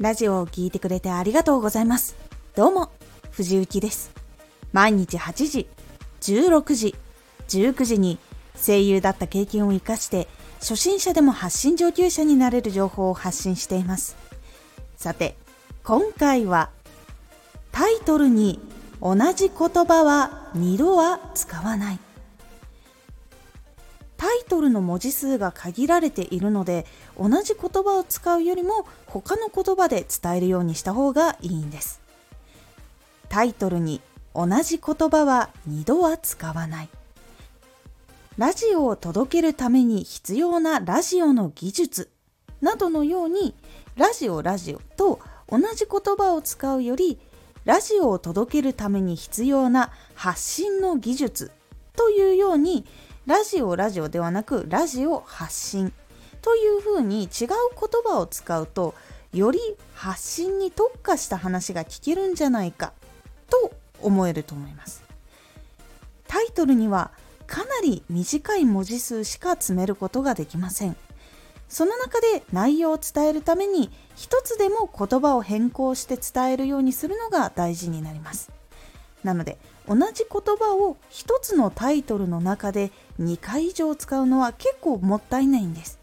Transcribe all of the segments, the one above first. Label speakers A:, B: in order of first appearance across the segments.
A: ラジオを聴いてくれてありがとうございます。どうも、藤幸です。毎日8時、16時、19時に声優だった経験を活かして初心者でも発信上級者になれる情報を発信しています。さて、今回はタイトルに同じ言葉は二度は使わない。タイトルの文字数が限られているので同じ言葉を使うよりも他の言葉で伝えるようにした方がいいんです。タイトルに同じ言葉は二度は使わない。ラジオを届けるために必要なラジオの技術などのようにラジオラジオと同じ言葉を使うよりラジオを届けるために必要な発信の技術というようにラジオラジオではなくラジオ発信というふうに違う言葉を使うとより発信に特化した話が聞けるんじゃないかと思えると思います。タイトルにはかなり短い文字数しか詰めることができません。その中で内容を伝えるために一つでも言葉を変更して伝えるようにするのが大事になります。なので同じ言葉を一つのタイトルの中で2回以上使うのは結構もったいないんです。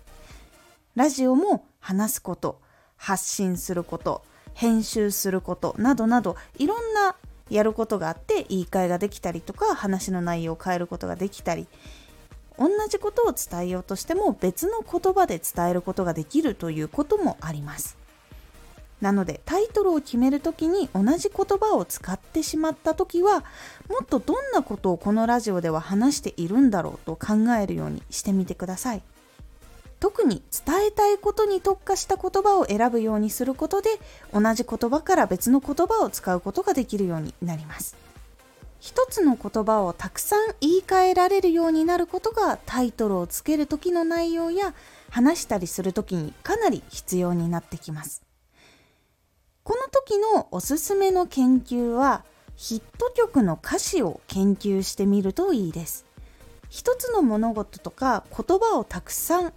A: ラジオも話すこと、発信すること、編集することなどなどいろんなやることがあって言い換えができたりとか話の内容を変えることができたり同じことを伝えようとしても別の言葉で伝えることができるということもあります。なのでタイトルを決める時に同じ言葉を使ってしまった時はもっとどんなことをこのラジオでは話しているんだろうと考えるようにしてみてください。特に伝えたいことに特化した言葉を選ぶようにすることで同じ言葉から別の言葉を使うことができるようになります。一つの言葉をたくさん言い換えられるようになることがタイトルをつける時の内容や話したりする時にかなり必要になってきます。この時のおすすめの研究はヒット曲の歌詞を研究してみるといいです。一つの物事とか言葉をたくさん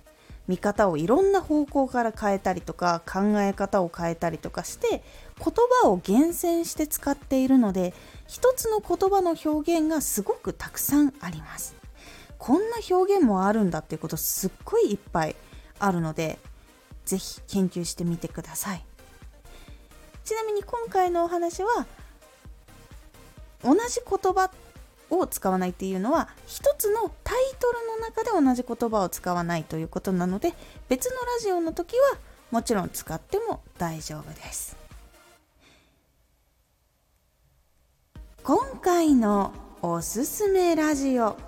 A: 見方をいろんな方向から変えたりとか考え方を変えたりとかして言葉を厳選して使っているので一つの言葉の表現がすごくたくさんあります。こんな表現もあるんだっていうことすっごいいっぱいあるので是非研究してみてください。ちなみに今回のお話は同じ言葉を使わないっていうのは一つのタイトルの中で同じ言葉を使わないということなので別のラジオの時はもちろん使っても大丈夫です。今回のおすすめラジオ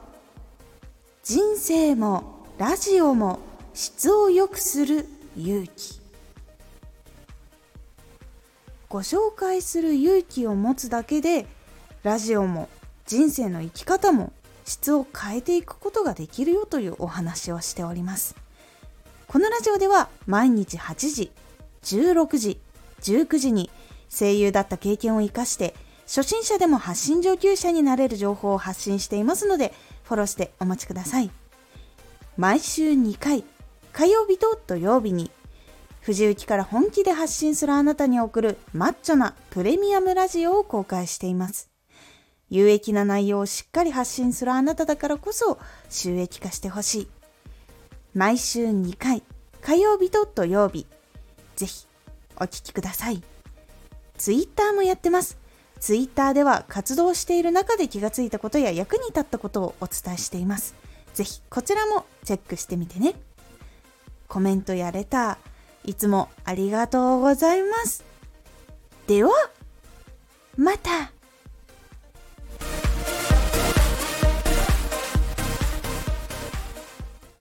A: 人生もラジオも質を良くする勇気。ご紹介する勇気を持つだけでラジオも人生の生き方も質を変えていくことができるよというお話をしております。このラジオでは毎日8時16時19時に声優だった経験を生かして初心者でも発信上級者になれる情報を発信していますのでフォローしてお待ちください。毎週2回火曜日と土曜日に藤雪から本気で発信するあなたに送るマッチョなプレミアムラジオを公開しています。有益な内容をしっかり発信するあなただからこそ収益化してほしい。毎週2回、火曜日と土曜日。ぜひお聴きください。ツイッターもやってます。ツイッターでは活動している中で気がついたことや役に立ったことをお伝えしています。ぜひこちらもチェックしてみてね。コメントやレター、いつもありがとうございます。では、また